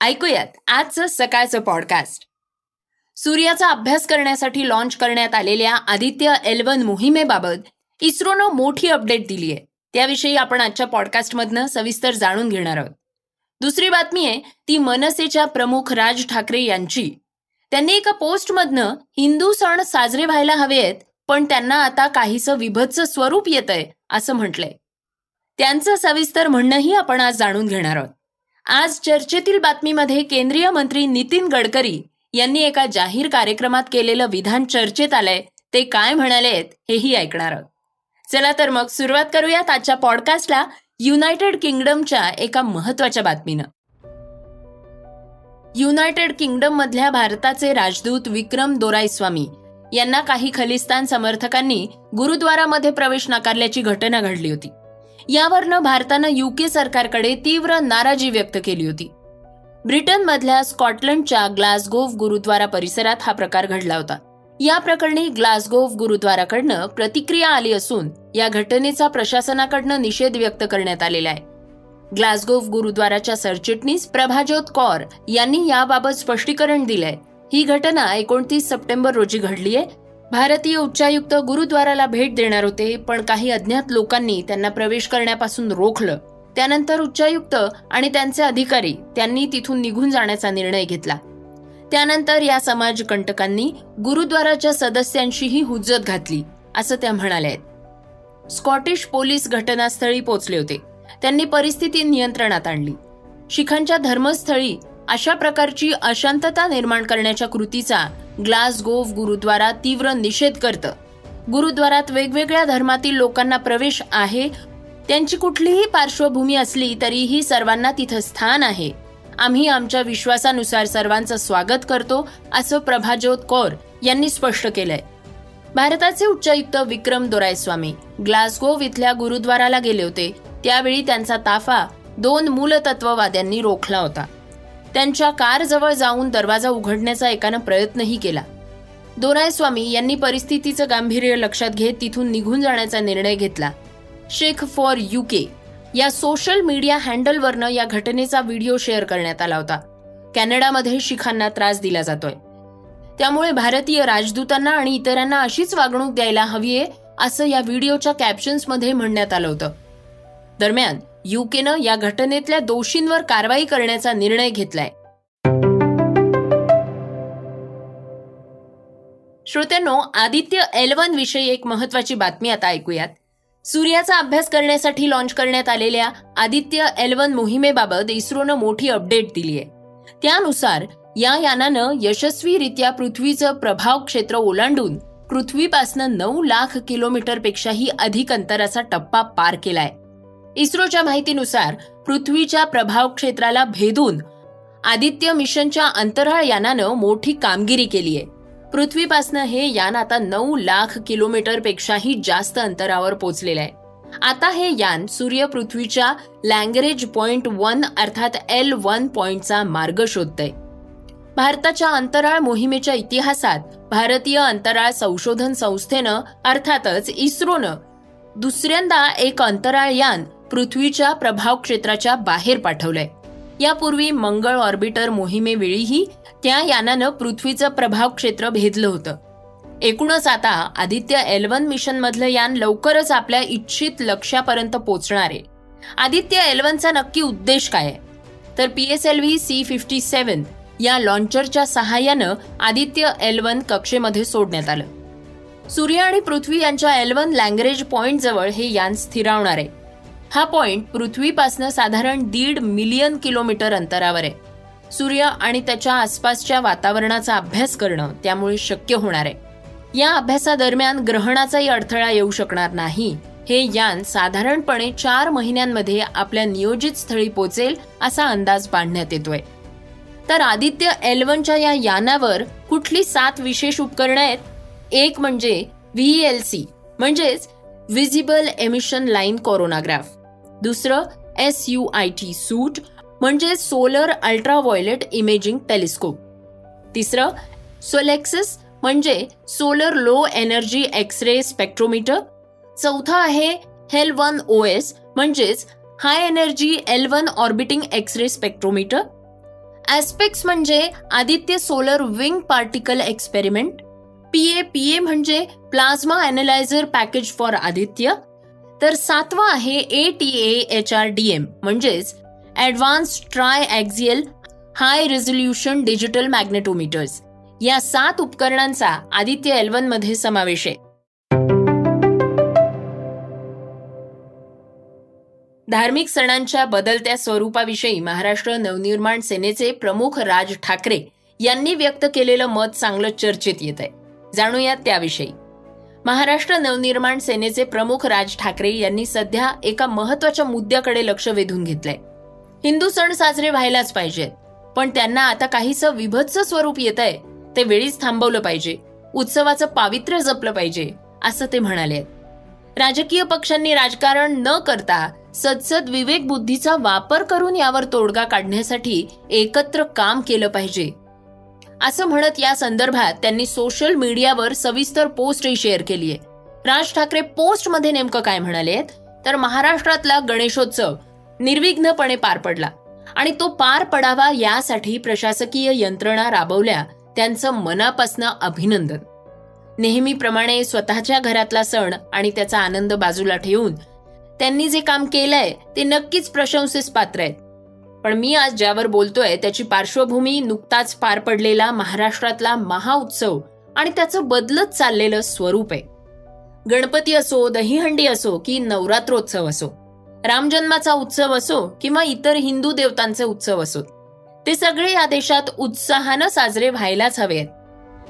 ऐकूयात आजचं सकाळचं पॉडकास्ट सूर्याचा अभ्यास करण्यासाठी लॉन्च करण्यात आलेल्या आदित्य एल्वन मोहिमेबाबत इस्रोनं मोठी अपडेट दिली आहे त्याविषयी आपण आजच्या पॉडकास्टमधनं सविस्तर जाणून घेणार आहोत. दुसरी बातमी आहे ती मनसेच्या प्रमुख राज ठाकरे यांची. त्यांनी एका पोस्टमधनं हिंदू सण साजरे व्हायला हवेत पण त्यांना आता काहीसं विभत्स स्वरूप येत आहे असं म्हटलंय. त्यांचं सविस्तर म्हणणंही आपण आज जाणून घेणार आहोत. आज चर्चेतील बातमीमध्ये केंद्रीय मंत्री नितीन गडकरी यांनी एका जाहीर कार्यक्रमात केलेलं विधान चर्चेत आलंय ते काय म्हणाले हेही ऐकणार आहोत. चला तर मग सुरुवात करूयात आजच्या पॉडकास्टला युनायटेड किंगडमच्या एका महत्त्वाच्या बातमीनं. युनायटेड किंगडम मधल्या भारताचे राजदूत विक्रम दोराईस्वामी यांना काही खलिस्तान समर्थकांनी गुरुद्वारामध्ये प्रवेश नाकारल्याची घटना घडली होती. यावरनं भारतानं युके सरकारकडे तीव्र नाराजी व्यक्त केली होती. ब्रिटनमधल्या स्कॉटलंडच्या ग्लासगोव्ह गुरुद्वारा परिसरात हा प्रकार घडला होता. या प्रकरणी ग्लासगोव्ह गुरुद्वाराकडनं प्रतिक्रिया आली असून या घटनेचा प्रशासनाकडनं निषेध व्यक्त करण्यात आलेला आहे. ग्लासगोव्ह गुरुद्वाराच्या सरचिटणीस प्रभाजोत कौर यांनी याबाबत स्पष्टीकरण दिलंय. ही घटना एकोणतीस सप्टेंबर रोजी घडली आहे भारतीय उच्चायुक्त गुरुद्वाराला भेट देणार होते पण काही अज्ञात लोकांनी त्यांना प्रवेश करण्यापासून रोखलं. त्यानंतर उच्चायुक्त आणि त्यांचे अधिकारी त्यांनी तिथून निघून जाण्याचा निर्णय घेतला. त्यानंतर या समाजकंटकांनी गुरुद्वाराच्या सदस्यांशीही हुज्जत घातली असं त्या म्हणाल्या स्कॉटिश पोलीस घटनास्थळी पोचले होते. त्यांनी परिस्थिती नियंत्रणात आणली. शिखांच्या धर्मस्थळी अशा प्रकारची अशांतता निर्माण करण्याच्या कृतीचा ग्लासगोव गुरुद्वारा तीव्र निषेध करतं. गुरुद्वारात वेगवेगळ्या धर्मातील लोकांना प्रवेश आहे. त्यांची कुठलीही पार्श्वभूमी असली तरीही सर्वांना तिथं स्थान आहे. आम्ही आमच्या विश्वासानुसार सर्वांचं स्वागत करतो असं प्रभाजोत कौर यांनी स्पष्ट केलंय. भारताचे उच्चायुक्त विक्रम दोरायस्वामी ग्लासगोव इथल्या गुरुद्वाराला गेले होते. त्यावेळी त्यांचा ताफा दोन मूलतत्ववाद्यांनी रोखला होता. त्यांच्या कारजवळ जाऊन दरवाजा उघडण्याचा एकानं प्रयत्नही केला. दोरायस्वामी यांनी परिस्थितीचं गांभीर्य लक्षात घेत तिथून निघून जाण्याचा निर्णय घेतला. शेख फॉर युके या सोशल मीडिया हँडलवरनं या घटनेचा व्हिडिओ शेअर करण्यात आला होता. कॅनडामध्ये शिखांना त्रास दिला जातोय. त्यामुळे भारतीय राजदूतांना आणि इतरांना अशीच वागणूक द्यायला हवीये असं या व्हिडिओच्या कॅप्शन्समध्ये म्हणण्यात आलं होतं. दरम्यान युकेनं या घटनेतल्या दोषींवर कारवाई करण्याचा निर्णय घेतलाय. श्रोत्यांनो आदित्य एलवन विषयी एक महत्वाची बातमी आता ऐकूयात. सूर्याचा अभ्यास करण्यासाठी लॉन्च करण्यात आलेल्या आदित्य एलवन मोहिमेबाबत इस्रोनं मोठी अपडेट दिली आहे त्यानुसार या यानानं यशस्वीरित्या पृथ्वीचं प्रभाव क्षेत्र ओलांडून पृथ्वीपासनं नऊ लाख किलोमीटर पेक्षाही अधिक अंतराचा टप्पा पार केलाय. इस्रोच्या माहितीनुसार पृथ्वीच्या प्रभाव क्षेत्राला भेदून आदित्य मिशनच्या अंतराळ यानानं मोठी कामगिरी केली आहे. पृथ्वीपासनं हे यान आता नऊ लाख किलोमीटर पेक्षाही जास्त अंतरावर पोहोचलेलं आहे. आता हे यान सूर्य पृथ्वीच्या लँगरेज पॉइंट वन अर्थात एल वन पॉइंटचा मार्ग शोधतय. भारताच्या अंतराळ मोहिमेच्या इतिहासात भारतीय अंतराळ संशोधन संस्थेनं अर्थातच इस्रोनं दुसऱ्यांदा एक अंतराळ यान पृथ्वीच्या प्रभाव क्षेत्राच्या बाहेर पाठवलंय. यापूर्वी मंगळ ऑर्बिटर मोहिमेवेळीही त्या यानानं पृथ्वीचं प्रभाव क्षेत्र भेदलं होतं. एकूणच आता आदित्य एल्वन मिशन मधलं यान लवकरच आपल्या इच्छित लक्ष्यापर्यंत पोचणार आहे. आदित्य एल्वनचा नक्की उद्देश काय आहे? तर P S L V C fifty seven या लॉन्चरच्या सहाय्यानं आदित्य एलवन कक्षेमध्ये सोडण्यात आलं. सूर्य आणि पृथ्वी यांच्या एल्वन लँग्रेज पॉइंट जवळ हे यान स्थिरावणार आहे. हा पॉइंट पृथ्वीपासनं साधारण दीड मिलियन किलोमीटर अंतरावर आहे. सूर्य आणि त्याच्या आसपासच्या वातावरणाचा अभ्यास करणं त्यामुळे शक्य होणार आहे. या अभ्यासादरम्यान ग्रहणाचाही अडथळा येऊ शकणार नाही. हे यान साधारणपणे चार महिन्यांमध्ये आपल्या नियोजित स्थळी पोचेल असा अंदाज बांधण्यात येतोय. तर आदित्य एल वनच्या या यानावर कुठली सात विशेष उपकरणं आहेत? एक म्हणजे व्ही एल सी म्हणजेच व्हिजिबल एमिशन लाईन कोरोनाग्राफ दुसरं S U I T suit, म्हणजे सोलर अल्ट्राव्हायोलेट इमेजिंग टेलिस्कोप. तिसरं, सोलेक्सिस म्हणजे solar low energy X ray spectrometer. चौथा आहे, हेल वन ओ एस म्हणजेच high energy L one orbiting X ray spectrometer. ASPEX म्हणजे Aditya solar wind particle experiment. P A P A म्हणजे plasma package for Aditya. तर सातवा आहे A T H R D M म्हणजेच advance tri axial high resolution digital magnetometers या सात उपकरणांचा आदित्य एल्वनमध्ये समावेश आहे. धार्मिक सणांच्या बदलत्या स्वरूपाविषयी महाराष्ट्र नवनिर्माण सेनेचे प्रमुख राज ठाकरे यांनी व्यक्त केलेलं मत चांगलं चर्चेत येत आहे जाणूयात त्याविषयी. महाराष्ट्र नवनिर्माण सेनेचे प्रमुख राज ठाकरे यांनी सध्या एका महत्त्वाच्या मुद्द्याकडे लक्ष वेधून घेतलंय. हिंदू सण साजरे व्हायलाच पाहिजेत पण त्यांना आता काहीसं विभत्स स्वरूप येत आहे ते वेळीच थांबवलं पाहिजे उत्सवाचं पावित्र्य जपलं पाहिजे असं ते म्हणाले राजकीय पक्षांनी राजकारण न करता सदसद विवेक बुद्धीचा वापर करून यावर तोडगा काढण्यासाठी एकत्र काम केलं पाहिजे असं म्हणत या संदर्भात त्यांनी सोशल मीडियावर सविस्तर पोस्टही शेअर केली आहे. राज ठाकरे पोस्टमध्ये नेमकं काय म्हणाले तर महाराष्ट्रातला गणेशोत्सव निर्विघ्नपणे पार पडला आणि तो पार पडावा यासाठी प्रशासकीय यंत्रणा राबवल्या त्यांचं मनापासनं अभिनंदन. नेहमीप्रमाणे स्वतःच्या घरातला सण आणि त्याचा आनंद बाजूला ठेवून त्यांनी जे काम केलंय ते नक्कीच प्रशंसेस पात्र आहेत. पण मी आज ज्यावर बोलतोय त्याची पार्श्वभूमी नुकताच पार पडलेला महाराष्ट्रातला महाउत्सव आणि त्याचं बदलत चाललेलं स्वरूप आहे. गणपती असो दहीहंडी असो की नवरात्रोत्सव असो रामजन्माचा उत्सव असो किंवा इतर हिंदू देवतांचे उत्सव असो ते सगळे या देशात उत्साहानं साजरे व्हायलाच हवेत.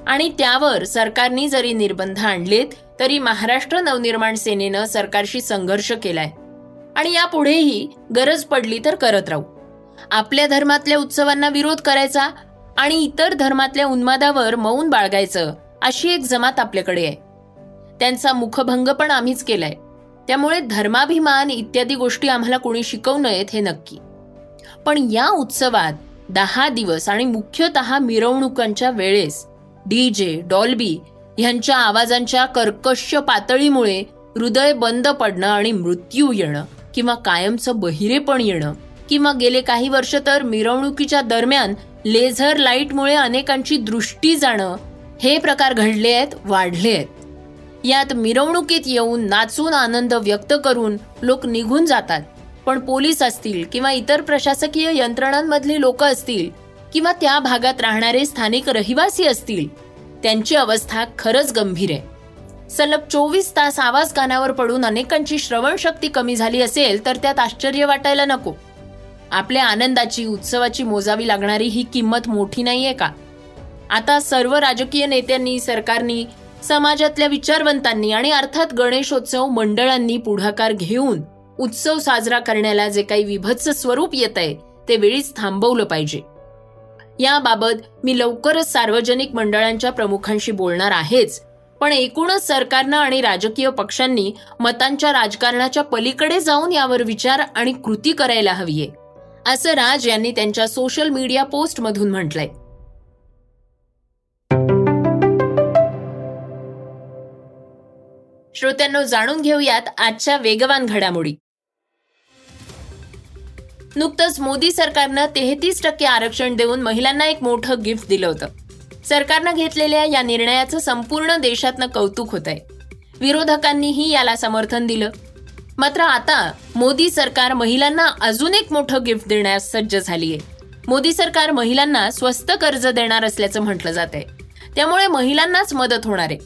आणि त्यावर सरकारने जरी निर्बंध आणलेत तरी महाराष्ट्र नवनिर्माण सेनेनं सरकारशी संघर्ष केलाय. आणि यापुढेही गरज पडली तर करत राहू. आपल्या धर्मातल्या उत्सवांना विरोध करायचा आणि इतर धर्मातल्या उन्मादावर मौन बाळगायचं अशी एक जमात आपल्याकडे आहे. त्यांचा मुखभंग पण आम्हीच केलाय. त्यामुळे धर्माभिमान इत्यादी गोष्टी आम्हाला कोणी शिकवू नयेत हे नक्की. पण या उत्सवात दहा दिवस आणि मुख्यतः मिरवणुकांच्या वेळेस डीजे डॉल्बी ह्यांच्या आवाजांच्या कर्कश पातळीमुळे हृदय बंद पडणं आणि मृत्यू येणं किंवा कायमचं बहिरेपण येणं किंवा गेले काही वर्ष तर मिरवणुकीच्या दरम्यान लेझर लाईटमुळे अनेकांची दृष्टी जाणं हे प्रकार घडले आहेत वाढले आहेत. यात मिरवणुकीत येऊन नाचून आनंद व्यक्त करून लोक निघून जातात. पण पोलीस असतील किंवा इतर प्रशासकीय यंत्रणांमधली लोक असतील किंवा त्या भागात राहणारे स्थानिक रहिवासी असतील त्यांची अवस्था खरंच गंभीर आहे. सलग चोवीस तास आवाज कानावर पडून अनेकांची श्रवणशक्ती कमी झाली असेल तर त्यात आश्चर्य वाटायला नको. आपल्या आनंदाची उत्सवाची मोजावी लागणारी ही किंमत मोठी नाहीये का? आता सर्व राजकीय नेत्यांनी सरकारनी समाजातल्या विचारवंतांनी आणि अर्थात गणेशोत्सव मंडळांनी पुढाकार घेऊन उत्सव साजरा करण्याला जे काही विभत्स स्वरूप येत आहे ते वेळीच थांबवलं पाहिजे. याबाबत मी लवकरच सार्वजनिक मंडळांच्या प्रमुखांशी बोलणार आहेच पण एकूणच सरकारनं आणि राजकीय पक्षांनी मतांच्या राजकारणाच्या पलीकडे जाऊन यावर विचार आणि कृती करायला हवीये. असं राज यांनी त्यांच्या सोशल मीडिया पोस्टमधून म्हटलंय. श्रोत्यांनो जाणून घेऊयात आजच्या वेगवान घडामोडी. नुकतंच मोदी सरकारनं तेहतीस टक्के आरक्षण देऊन महिलांना एक मोठं गिफ्ट दिलं होतं. सरकारनं घेतलेल्या या निर्णयाचं संपूर्ण देशातनं कौतुक होत आहे विरोधकांनीही याला समर्थन दिलं. मात्र आता मोदी सरकार महिलांना अजून एक मोठं गिफ्ट देण्यास सज्ज झाली आहे मोदी सरकार महिलांना स्वस्त कर्ज देणार असल्याचं म्हटलं जात आहे त्यामुळे महिलांनाच मदत होणार आहे.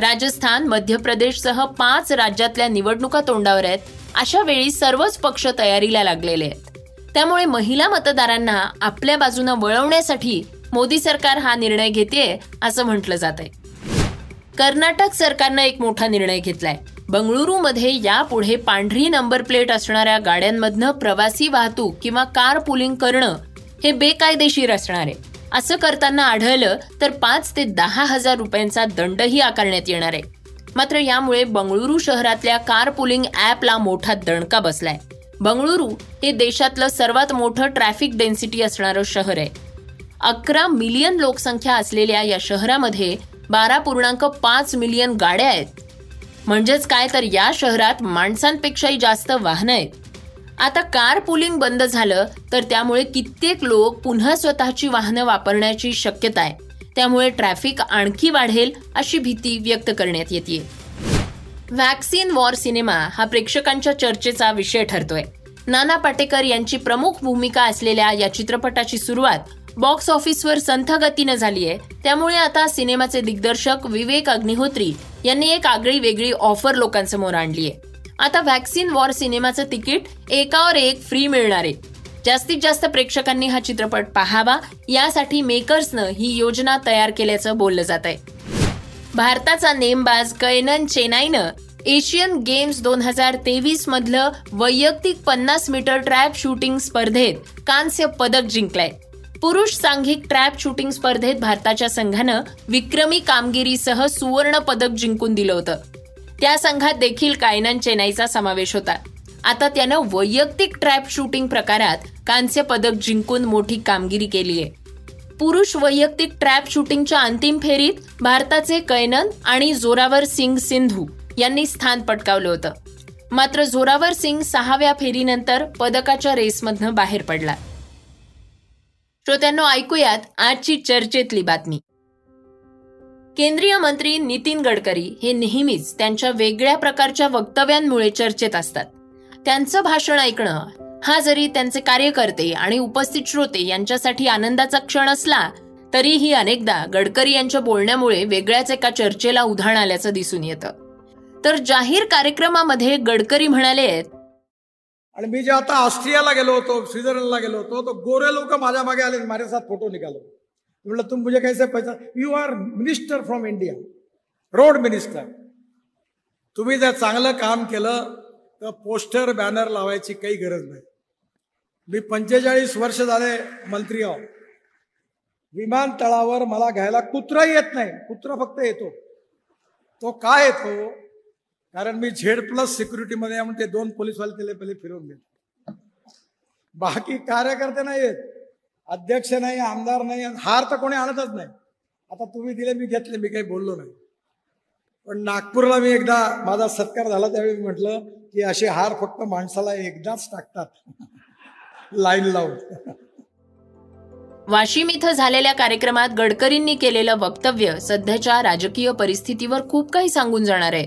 राजस्थान मध्य प्रदेशसह पाच राज्यातल्या निवडणुका तोंडावर आहेत अशा वेळी सर्वच पक्ष तयारीला लागलेले आहेत. त्यामुळे महिला मतदारांना आपल्या बाजूनं वळवण्यासाठी मोदी सरकार हा निर्णय घेते असं म्हटलं जात आहे कर्नाटक सरकारनं एक मोठा निर्णय घेतलाय. बंगळुरूमध्ये यापुढे पांढरी नंबर प्लेट असणाऱ्या गाड्यांमधनं प्रवासी वाहतूक किंवा कार पुलिंग करणं हे बेकायदेशीर असणार आहे. असं करताना आढळलं तर पाच ते दहा हजार रुपयांचा दंडही आकारण्यात येणार आहे. मात्र यामुळे बंगळुरू शहरातल्या कार पुलिंग ॲपला मोठा दणका बसलाय. बंगळुरू हे देशातलं सर्वात मोठं ट्रॅफिक डेन्सिटी असणारं शहर आहे. अकरा मिलियन लोकसंख्या असलेल्या या शहरामध्ये बारा पूर्णांक पाच मिलियन गाड्या आहेत. म्हणजेच काय तर या शहरात माणसांपेक्षाही जास्त वाहनं आहेत. आता कार पुलिंग बंद झालं तर त्यामुळे कित्येक लोक पुन्हा स्वतःची वाहनं वापरण्याची शक्यता आहे. त्यामुळे ट्रॅफिक आणखी वाढेल अशी भीती व्यक्त करण्यात येते व्हॅक्सिन वॉर सिनेमा हा प्रेक्षकांच्या चर्चेचा विषय ठरतोय. नाना पाटेकर यांची प्रमुख भूमिका असलेल्या या चित्रपटाची सुरुवात बॉक्स ऑफिसवर संथ गतीनं झाली आहे त्यामुळे आता सिनेमाचे दिग्दर्शक विवेक अग्निहोत्री यांनी एक आगळी वेगळी ऑफर लोकांसमोर आणली आहे आता व्हॅक्सिन वॉर सिनेमाचं तिकीट एकावर एक फ्री मिळणार आहे. जास्तीत जास्त प्रेक्षकांनी हा चित्रपट पाहावा यासाठी मेकर्सनं ही योजना तयार केल्याचं बोललं जात आहे भारताचा नेमबाज कैनन चेनाईनं एशियन गेम्स दोन हजार तेवीस मधलं वैयक्तिक पन्नास मीटर ट्रॅप शूटिंग स्पर्धेत कांस्य पदक जिंकलंय. पुरुष सांघिक ट्रॅप शूटिंग स्पर्धेत भारताच्या संघानं विक्रमी कामगिरीसह सुवर्ण पदक जिंकून दिलं होतं. त्या संघात देखील कायनन चेन्नईचा समावेश होता. आता त्यानं वैयक्तिक ट्रॅप शूटिंग प्रकारात कांस्य पदक जिंकून मोठी कामगिरी केली आहे. पुरुष वैयक्तिक ट्रॅप शूटिंगच्या अंतिम फेरीत भारताचे कैनन आणि जोरावर सिंग सिंधू यांनी स्थान पटकावलं होतं. मात्र जोरावर सिंग सहाव्या फेरीनंतर पदकाच्या रेसमधनं बाहेर पडला. श्रोत्यांनो ऐकूयात आजची चर्चेतली बातमी. केंद्रीय मंत्री नितीन गडकरी हे नेहमीच त्यांच्या वेगळ्या प्रकारच्या वक्तव्यांमुळे चर्चेत असतात. त्यांचं भाषण ऐकणं हा जरी त्यांचे कार्यकर्ते आणि उपस्थित श्रोते यांच्यासाठी आनंदाचा क्षण असला तरीही अनेकदा गडकरी यांच्या बोलण्यामुळे वेगळ्याच एका चर्चेला उधाण आल्याचं दिसून येतं. तर जाहीर कार्यक्रमामध्ये गडकरी म्हणाले आहेत आणि मी जे आता ऑस्ट्रियाला गेलो होतो स्वित्झर्लंडला गेलो होतो तो गोरे लोक माझ्या मागे आले माझ्यासाथ फोटो निघालो. म्हटलं तुम मुझे कैसे पैसा you are minister from India road minister तुम्ही जर चांगलं काम केलं तर पोस्टर बॅनर लावायची काही गरज नाही. मी पंचेचाळीस वर्ष झाले मंत्री आहो. विमानतळावर मला घ्यायला कुत्रा येत नाही. कुत्रा फक्त येतो. तो का येतो? कारण मी झेड प्लस सिक्युरिटीमध्ये म्हणून ते दोन पोलीसवाले त्याला पहिले फिरवून घेत बाकी कार्यकर्ते नाही आहेत. अध्यक्ष नाही आमदार नाही हार तर कोणी आणतच नाही. आता तुम्ही दिले मी घेतले मी काही बोललो नाही. पण नागपूरला मी एकदा माझा सत्कार झाला त्यावेळी मी म्हटलं की असे हार फक्त माणसाला एकदाच टाकतात. लाईन लावून. वाशिम इथं झालेल्या कार्यक्रमात गडकरींनी केलेलं वक्तव्य सध्याच्या राजकीय परिस्थितीवर खूप काही सांगून जाणार आहे.